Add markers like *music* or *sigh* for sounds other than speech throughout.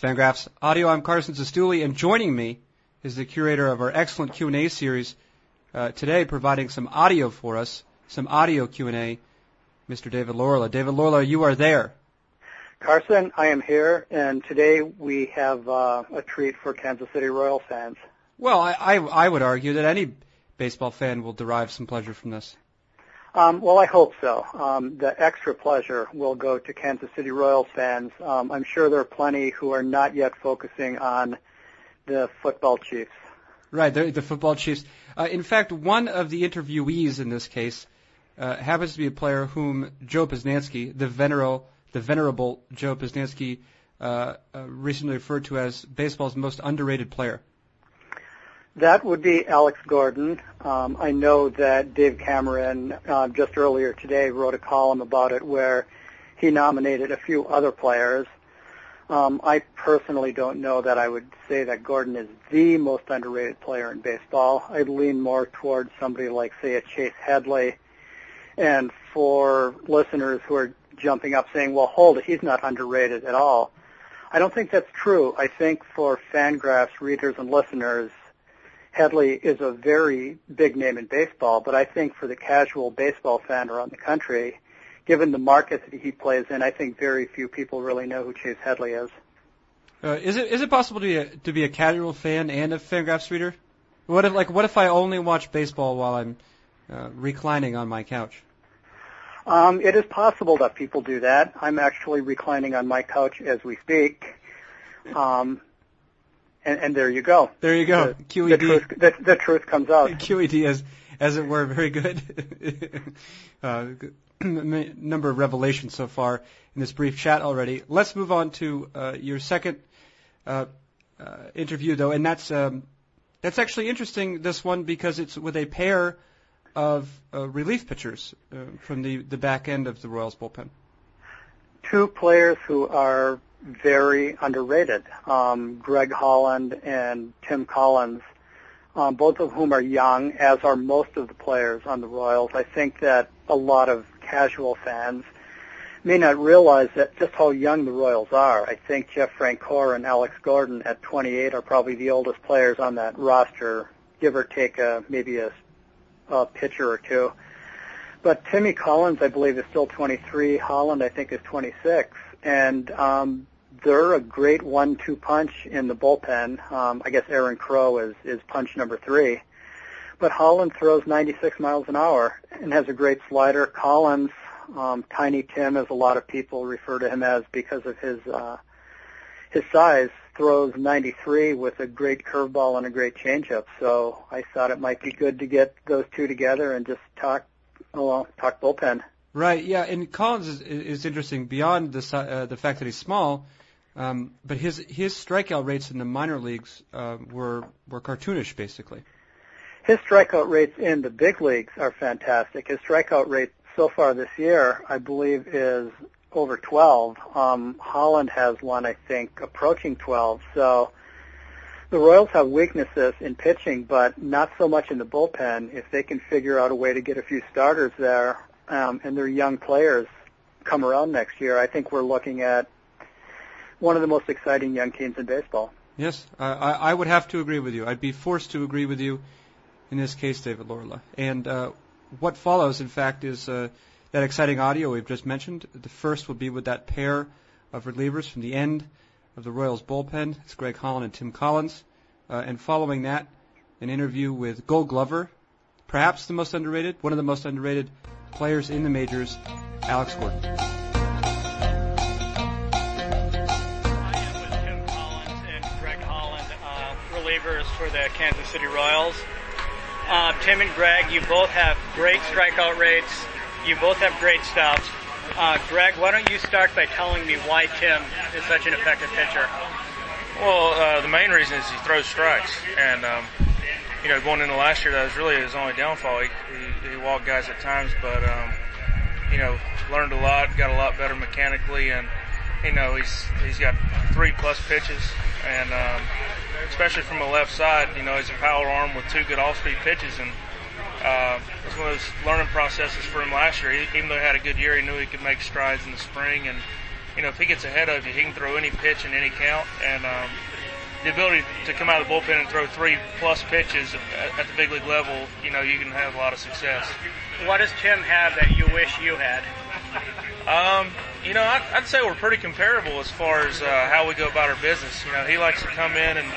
Fangraphs Audio. I'm Carson Cistulli, and joining me is the curator of our excellent Q&A series uh, today, providing some audio for us, some audio Q&A, Mr. David Laurila. David Laurila, you are there. Carson, I am here, and today we have uh, a treat for Kansas City Royals fans. Well, I, I, I would argue that any baseball fan will derive some pleasure from this. Um, well, I hope so. Um, the extra pleasure will go to Kansas City Royals fans. Um, I'm sure there are plenty who are not yet focusing on the football chiefs. Right, the, football chiefs. Uh, in fact, one of the interviewees in this case uh, happens to be a player whom Joe Posnanski, the venerable, the venerable Joe Posnanski, uh, uh, recently referred to as baseball's most underrated player. That would be Alex Gordon. Um, I know that Dave Cameron uh, just earlier today wrote a column about it where he nominated a few other players. Um, I personally don't know that I would say that Gordon is the most underrated player in baseball. I'd lean more towards somebody like, say, a Chase Headley. And for listeners who are jumping up saying, well, hold it, he's not underrated at all. I don't think that's true. I think for Fangraphs readers and listeners, Headley is a very big name in baseball, but I think for the casual baseball fan around the country, given the market that he plays in, I think very few people really know who Chase Headley is. Uh, is it is it possible to be a, to be a casual fan and a Fangraphs reader? What if like what if I only watch baseball while I'm uh, reclining on my couch? Um, it is possible that people do that. I'm actually reclining on my couch as we speak. Um, and, and there you go. There you go. The, QED. The truth, the, the truth comes out. *laughs* QED, as as it were, very good. *laughs* uh, number of revelations so far in this brief chat already. Let's move on to uh, your second uh, uh, interview, though, and that's um, that's actually interesting. This one because it's with a pair of uh, relief pitchers uh, from the the back end of the Royals bullpen. Two players who are very underrated. Um, Greg Holland and Tim Collins, um, both of whom are young, as are most of the players on the Royals. I think that a lot of casual fans may not realize that just how young the Royals are. I think Jeff Francoeur and Alex Gordon at 28 are probably the oldest players on that roster, give or take a, maybe a, a pitcher or two. But Timmy Collins, I believe, is still 23. Holland, I think, is 26 and um, they're a great one-two punch in the bullpen. Um, I guess Aaron Crow is is punch number three, but Holland throws 96 miles an hour and has a great slider. Collins, um, Tiny Tim, as a lot of people refer to him as because of his uh, his size, throws 93 with a great curveball and a great changeup. So I thought it might be good to get those two together and just talk, well, talk bullpen. Right. Yeah. And Collins is, is interesting beyond the uh, the fact that he's small, um, but his his strikeout rates in the minor leagues uh, were were cartoonish, basically. His strikeout rates in the big leagues are fantastic. His strikeout rate so far this year, I believe, is over 12. Um, Holland has one, I think, approaching 12. So the Royals have weaknesses in pitching, but not so much in the bullpen. If they can figure out a way to get a few starters there, um, and their young players come around next year, I think we're looking at one of the most exciting young teams in baseball. Yes, I, I would have to agree with you. I'd be forced to agree with you in this case, David Laurila. And uh, what follows, in fact, is uh, that exciting audio we've just mentioned. The first will be with that pair of relievers from the end of the Royals bullpen. It's Greg Holland and Tim Collins. Uh, and following that, an interview with Gold Glover, perhaps the most underrated, one of the most underrated players in the majors, Alex Gordon. For the Kansas City Royals. Uh, Tim and Greg, you both have great strikeout rates. You both have great stuff. Uh, Greg, why don't you start by telling me why Tim is such an effective pitcher? Well, uh, the main reason is he throws strikes, and um, you know, going into last year, that was really his only downfall. He, he, he walked guys at times, but, um, you know, learned a lot, got a lot better mechanically, and, you know, he's, he's got three plus pitches, and, um, especially from the left side, you know, he's a power arm with two good off-speed pitches, and, uh, it's one of those learning processes for him last year. He, even though he had a good year, he knew he could make strides in the spring, and, you know, if he gets ahead of you, he can throw any pitch in any count, and um, the ability to come out of the bullpen and throw three plus pitches at, at the big league level, you know, you can have a lot of success. What does Tim have that you wish you had? Um, you know, I'd, say we're pretty comparable as far as uh, how we go about our business. You know, he likes to come in and,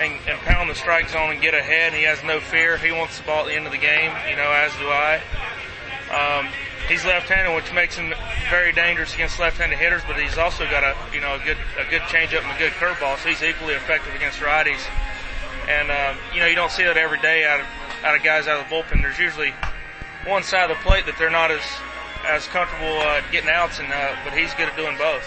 and and pound the strike zone and get ahead. He has no fear. He wants the ball at the end of the game. You know, as do I. Um, he's left-handed, which makes him very dangerous against left-handed hitters. But he's also got a you know a good a good changeup and a good curveball, so he's equally effective against righties. And um, you know, you don't see that every day out of out of guys out of the bullpen. There's usually one side of the plate that they're not as as comfortable uh, getting outs, and uh, but he's good at doing both.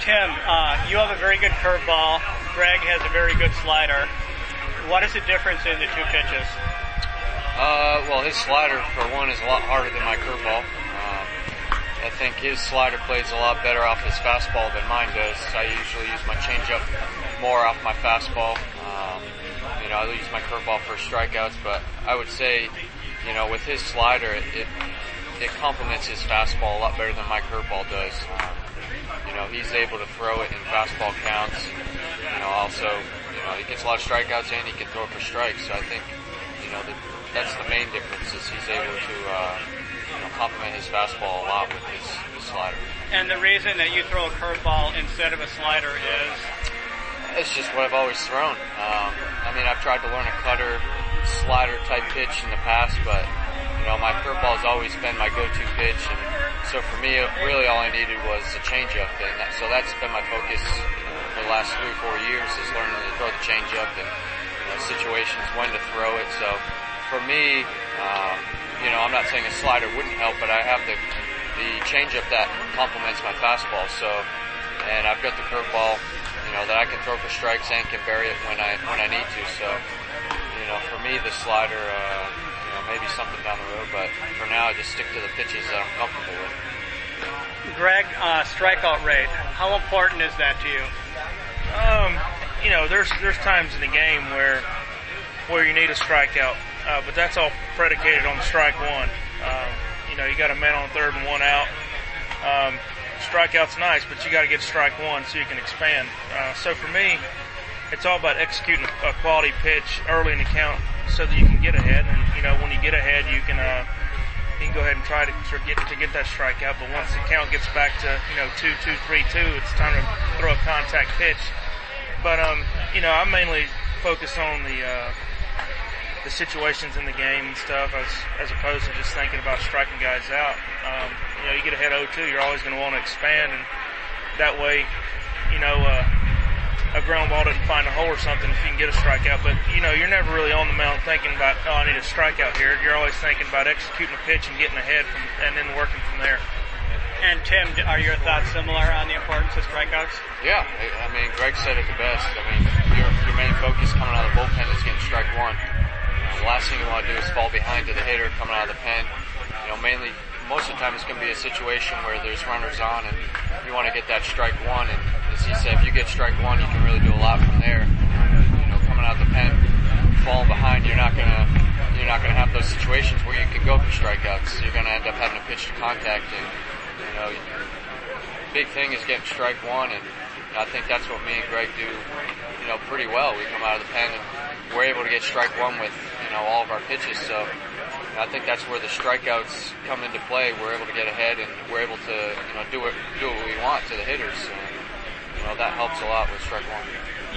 Tim, uh, you have a very good curveball. Greg has a very good slider. What is the difference in the two pitches? Uh, well, his slider, for one, is a lot harder than my curveball. Uh, I think his slider plays a lot better off his fastball than mine does. I usually use my changeup more off my fastball. Um, you know, I use my curveball for strikeouts, but I would say, you know, with his slider, it, it it complements his fastball a lot better than my curveball does. Um, you know, he's able to throw it in fastball counts. You know, also, you know, he gets a lot of strikeouts and he can throw it for strikes. So I think, you know, the, that's the main difference is he's able to, uh, you know, complement his fastball a lot with his, his slider. And the reason that you throw a curveball instead of a slider is? It's just what I've always thrown. Um, I mean, I've tried to learn a cutter, slider type pitch in the past, but you know, my curveball's always been my go-to pitch, and so for me, really all I needed was a changeup, and that, so that's been my focus for the last three or four years is learning to throw the changeup and you know, situations when to throw it. So for me, uh, you know, I'm not saying a slider wouldn't help, but I have the the changeup that complements my fastball. So, and I've got the curveball, you know, that I can throw for strikes and can bury it when I when I need to. So, you know, for me, the slider. Uh, maybe something down the road, but for now, I just stick to the pitches that I'm comfortable with. Greg, uh, strikeout rate. How important is that to you? Um, you know, there's there's times in the game where where you need a strikeout, uh, but that's all predicated on strike one. Um, you know, you got a man on third and one out. Um, strikeout's nice, but you got to get strike one so you can expand. Uh, so for me, it's all about executing a quality pitch early in the count so that you can get ahead. And you know, when you get ahead, you can uh, you can go ahead and try to, to get to get that strikeout. But once the count gets back to you know two, two, three, two, it's time to throw a contact pitch. But um, you know, I'm mainly focused on the uh, the situations in the game and stuff, as as opposed to just thinking about striking guys out. Um, you know, you get ahead 0-2, you're always going to want to expand, and that way, you know. Uh, a ground ball doesn't find a hole or something if you can get a strikeout. But you know, you're never really on the mound thinking about, oh, I need a strikeout here. You're always thinking about executing a pitch and getting ahead from, and then working from there. And Tim, are your thoughts similar on the importance of strikeouts? Yeah, I mean, Greg said it the best. I mean, your, your main focus coming out of the bullpen is getting strike one. The last thing you want to do is fall behind to the hitter coming out of the pen. You know, mainly most of the time it's going to be a situation where there's runners on and you want to get that strike one. And he said, if you get strike one, you can really do a lot from there. You know, coming out the pen, falling behind, you're not to you're not to have those situations where you can go for strikeouts. You're to end up having to pitch to contact, and you know, big thing is getting strike one, and I think that's what me and Greg do, you know, pretty well. We come out of the pen and we're able to get strike one with you know all of our pitches. So I think that's where the strikeouts come into play. We're able to get ahead and we're able to, you know, do what do what we want to the hitters. You know, that helps a lot with strike one.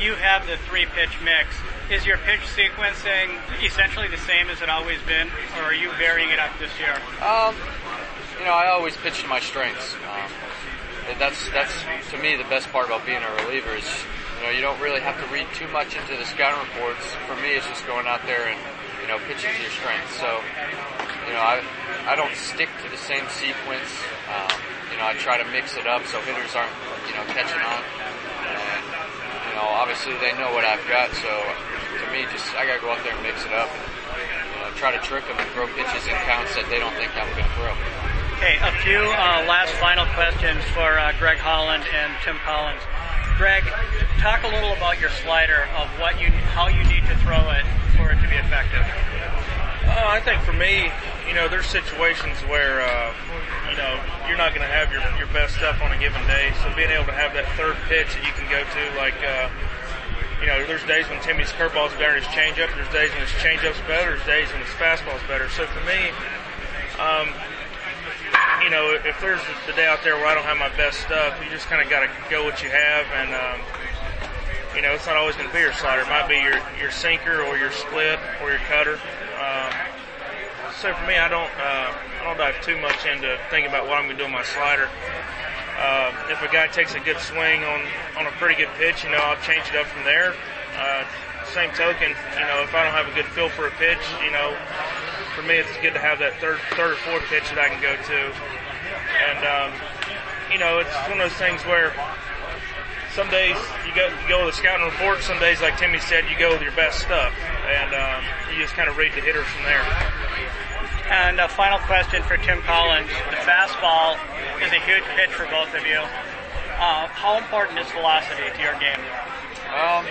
You have the three pitch mix. Is your pitch sequencing essentially the same as it always been, or are you varying it up this year? Um, you know, I always pitch to my strengths. Um, that's that's to me the best part about being a reliever is you know you don't really have to read too much into the scouting reports. For me, it's just going out there and you know, pitching to your strengths. So, you know, I I don't stick to the same sequence. Um, you know, I try to mix it up so hitters aren't, you know, catching on. And, you know, obviously they know what I've got, so to me, just I gotta go out there and mix it up and, you know, try to trick them and throw pitches and counts that they don't think I'm gonna throw. Okay, a few uh, last final questions for uh, Greg Holland and Tim Collins. Greg, talk a little about your slider of what you, how you need to throw it for it to be effective. Uh, I think for me, you know, there's situations where, uh, you know, you're not going to have your, your best stuff on a given day. So being able to have that third pitch that you can go to, like, uh, you know, there's days when Timmy's curveball's better than his changeup. There's days when his changeup's better. There's days when his fastball's better. So for me, um, you know, if there's the day out there where I don't have my best stuff, you just kind of got to go what you have, and um, you know, it's not always going to be your slider. It might be your your sinker or your split or your cutter. Um, so for me, I don't uh, I don't dive too much into thinking about what I'm going to do with my slider. Uh, if a guy takes a good swing on on a pretty good pitch, you know, I'll change it up from there. Uh, same token, you know, if I don't have a good feel for a pitch, you know, for me it's good to have that third third or fourth pitch that I can go to. And um, you know, it's one of those things where some days you go you go with a scouting report. Some days, like Timmy said, you go with your best stuff, and um, you just kind of read the hitters from there. And a final question for Tim Collins. The fastball is a huge pitch for both of you. Uh, how important is velocity to your game? Um,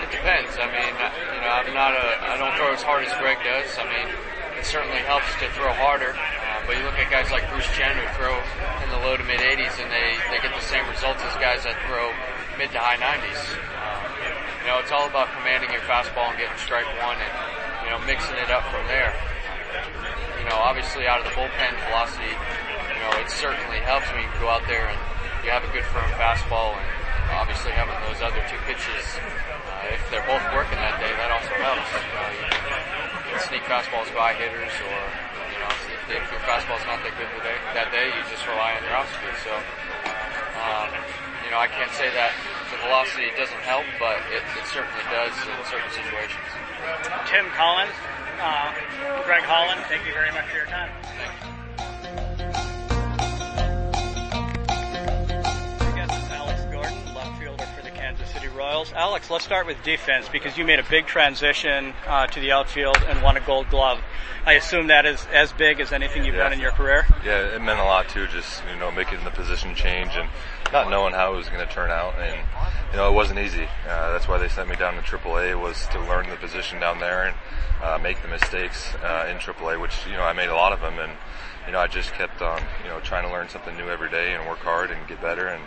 it depends. I mean, you know, I'm not a, I don't throw as hard as Greg does. I mean, it certainly helps to throw harder. Uh, but you look at guys like Bruce Chen who throw in the low to mid 80s and they, they get the same results as guys that throw mid to high 90s. Um, you know, it's all about commanding your fastball and getting strike one and, you know, mixing it up from there you know, obviously out of the bullpen velocity, you know, it certainly helps when you go out there and you have a good firm fastball and obviously having those other two pitches, uh, if they're both working that day, that also helps. Uh, you can sneak fastballs by hitters or, you know, if, if your fastball's not that good today, that day, you just rely on your off speed. So, um, you know, I can't say that the velocity doesn't help, but it, it certainly does in certain situations. Tim Collins, uh, Greg Holland, thank you very much for your time. I guess it's Alex Gordon, left fielder for the Kansas City Royals. Alex, let's start with defense because you made a big transition uh, to the outfield and won a Gold Glove. I assume that is as big as anything you've Yeah. done in your career. Yeah, it meant a lot too. Just you know, making the position change and not knowing how it was going to turn out, and you know, it wasn't easy. Uh, that's why they sent me down to AAA was to learn the position down there and uh, make the mistakes uh, in AAA, which you know I made a lot of them, and you know I just kept on you know trying to learn something new every day and work hard and get better and.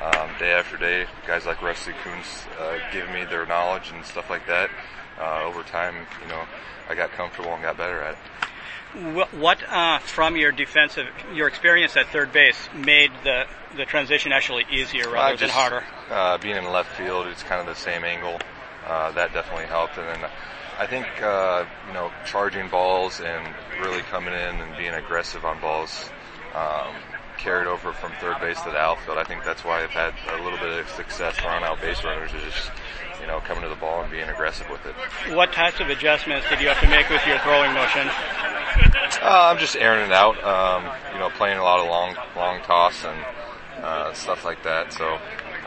Um, day after day, guys like Rusty Kuntz uh, give me their knowledge and stuff like that. Uh, over time, you know, I got comfortable and got better at it. What, uh, from your defensive, your experience at third base, made the the transition actually easier rather Uh, than harder? Uh, being in left field, it's kind of the same angle. Uh, that definitely helped. And then I think, uh, you know, charging balls and really coming in and being aggressive on balls um, carried over from third base to the outfield. I think that's why I've had a little bit of success on out base runners is just, you know, coming to the ball and being aggressive with it. What types of adjustments did you have to make with your throwing motion? Uh, I'm just airing it out. Um, you know, playing a lot of long, long toss and uh, stuff like that. So,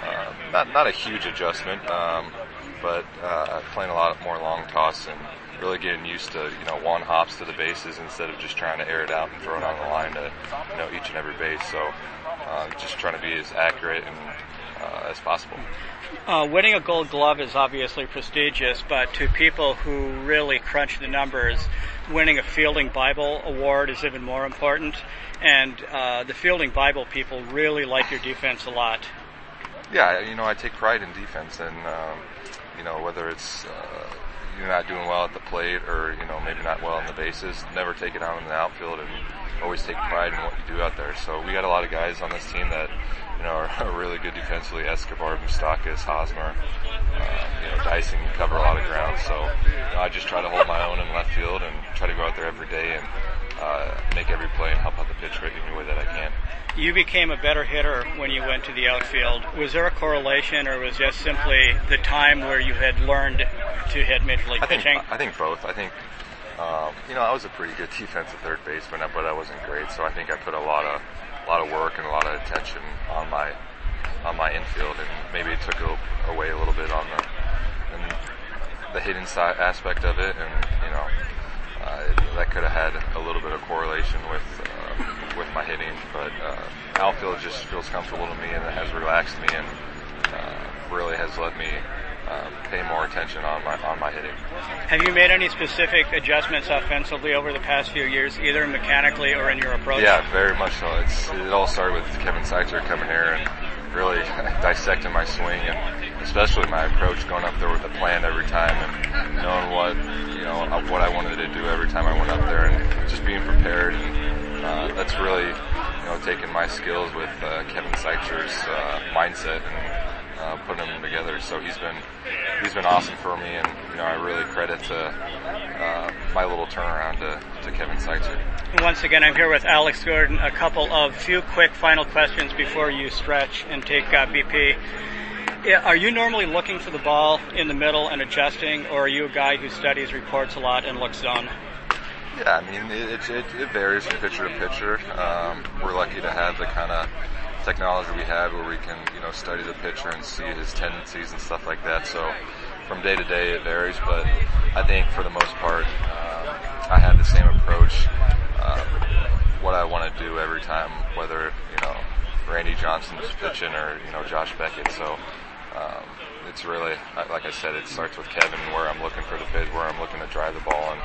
uh, not not a huge adjustment, um, but uh, playing a lot more long toss and really getting used to you know one hops to the bases instead of just trying to air it out and throw it on the line to you know each and every base. So, uh, just trying to be as accurate and uh, as possible. Uh, winning a gold glove is obviously prestigious, but to people who really crunch the numbers, winning a Fielding Bible award is even more important. And uh, the Fielding Bible people really like your defense a lot. Yeah, you know, I take pride in defense, and um, you know whether it's uh, you're not doing well at the plate or you know maybe not well on the bases, never take it out in the outfield, and always take pride in what you do out there. So we got a lot of guys on this team that you know are, *laughs* are really good defensively. Escobar, Moustakas, Hosmer, uh, you know Dyson can cover a lot of ground. So you know, I just try to hold my own in left field and try to go out there every day and uh, make every play and help out the pitcher rate any way that I can. You became a better hitter when you went to the outfield. Was there a correlation, or was just simply the time where you had learned to hit major league I think pitching? I think both. I think um, you know I was a pretty good defensive third baseman, but I wasn't great. So I think I put a lot of a lot of work and a lot of attention on my on my infield, and maybe it took a, away a little bit on the and the hitting side aspect of it, and you know uh, that could have had a little bit of correlation with uh, with my hitting. But uh, outfield just feels comfortable to me, and it has relaxed me, and uh, really has let me um, pay more attention on my on my hitting. Have you made any specific adjustments offensively over the past few years, either mechanically or in your approach? Yeah, very much so. It's, it all started with Kevin Seitzer coming here and really *laughs* dissecting my swing and especially my approach, going up there with a plan every time and knowing what you know what I wanted to do every time I went up there and just being prepared. And uh, that's really you know taking my skills with uh, Kevin Seitzer's uh, mindset and uh, putting them together. So he's been he's been awesome for me, and you know I really credit to uh, my little turnaround to, to Kevin Seitzer. Once again, I'm here with Alex Gordon. A couple of few quick final questions before you stretch and take uh, BP. Are you normally looking for the ball in the middle and adjusting, or are you a guy who studies reports a lot and looks zone? Yeah, I mean it, it, it varies from pitcher to pitcher. Um, we're lucky to have the kind of technology we have where we can, you know, study the pitcher and see his tendencies and stuff like that. So from day to day it varies, but I think for the most part, uh, I have the same approach. Uh, what I want to do every time, whether, you know, Randy Johnson's pitching or, you know, Josh Beckett. So, um, it's really, like I said, it starts with Kevin where I'm looking for the pitch, where I'm looking to drive the ball and,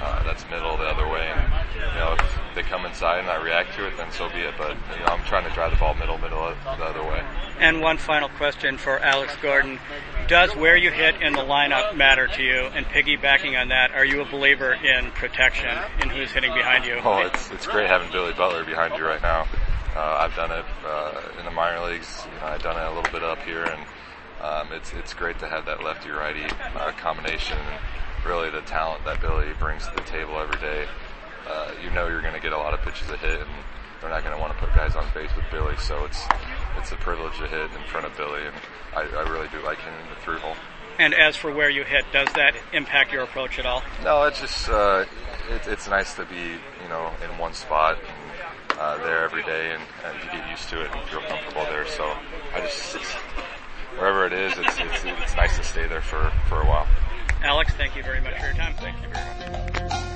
uh, that's middle the other way. And, you know, if they come inside and I react to it, then so be it. But, you know, I'm trying to drive the ball middle, middle the other way. And one final question for Alex Gordon. Does where you hit in the lineup matter to you? And piggybacking on that, are you a believer in protection in who's hitting behind you? Oh, it's, it's great having Billy Butler behind you right now. Uh, I've done it uh, in the minor leagues. You know, I've done it a little bit up here, and um, it's it's great to have that lefty righty uh, combination. And, really the talent that Billy brings to the table every day. Uh, you know you're going to get a lot of pitches to hit, and they're not going to want to put guys on base with Billy. So it's it's a privilege to hit in front of Billy, and I, I really do like him in the through hole. And as for where you hit, does that impact your approach at all? No, it's just uh, it, it's nice to be you know in one spot and uh, there every day, and, and to get used to it and feel comfortable there. So I just wherever it is, it's, it's it's nice to stay there for for a while. Alex, thank you very much for your time. Thank you very much.